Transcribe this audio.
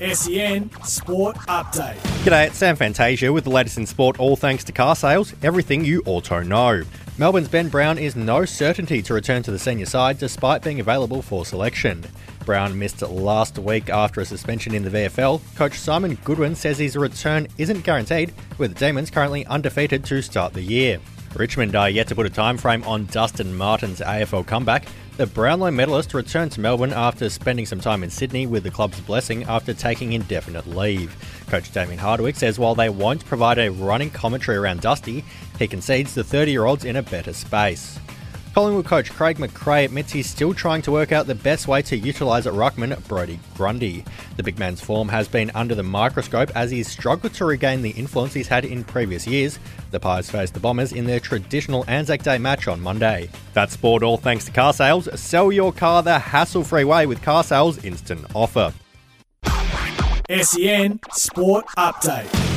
SEN Sport Update. G'day, it's Sam Fantasia with the latest in sport, all thanks to car sales, everything you auto know. Melbourne's Ben Brown is no certainty to return to the senior side despite being available for selection. Brown missed last week after a suspension in the VFL. Coach Simon Goodwin says his return isn't guaranteed, with the Demons currently undefeated to start the year. Richmond are yet to put a time frame on Dustin Martin's AFL comeback. The Brownlow medalist returned to Melbourne after spending some time in Sydney with the club's blessing after taking indefinite leave. Coach Damien Hardwick says while they won't provide a running commentary around Dusty, he concedes the 30 year old's in a better space. Collingwood coach Craig McRae admits he's still trying to work out the best way to utilise at Ruckman Brodie Grundy. The big man's form has been under the microscope as he's struggled to regain the influence he's had in previous years. The Pies face the Bombers in their traditional Anzac Day match on Monday. That's sport all thanks to car sales. Sell your car the hassle-free way with car sales instant offer. SEN Sport Update.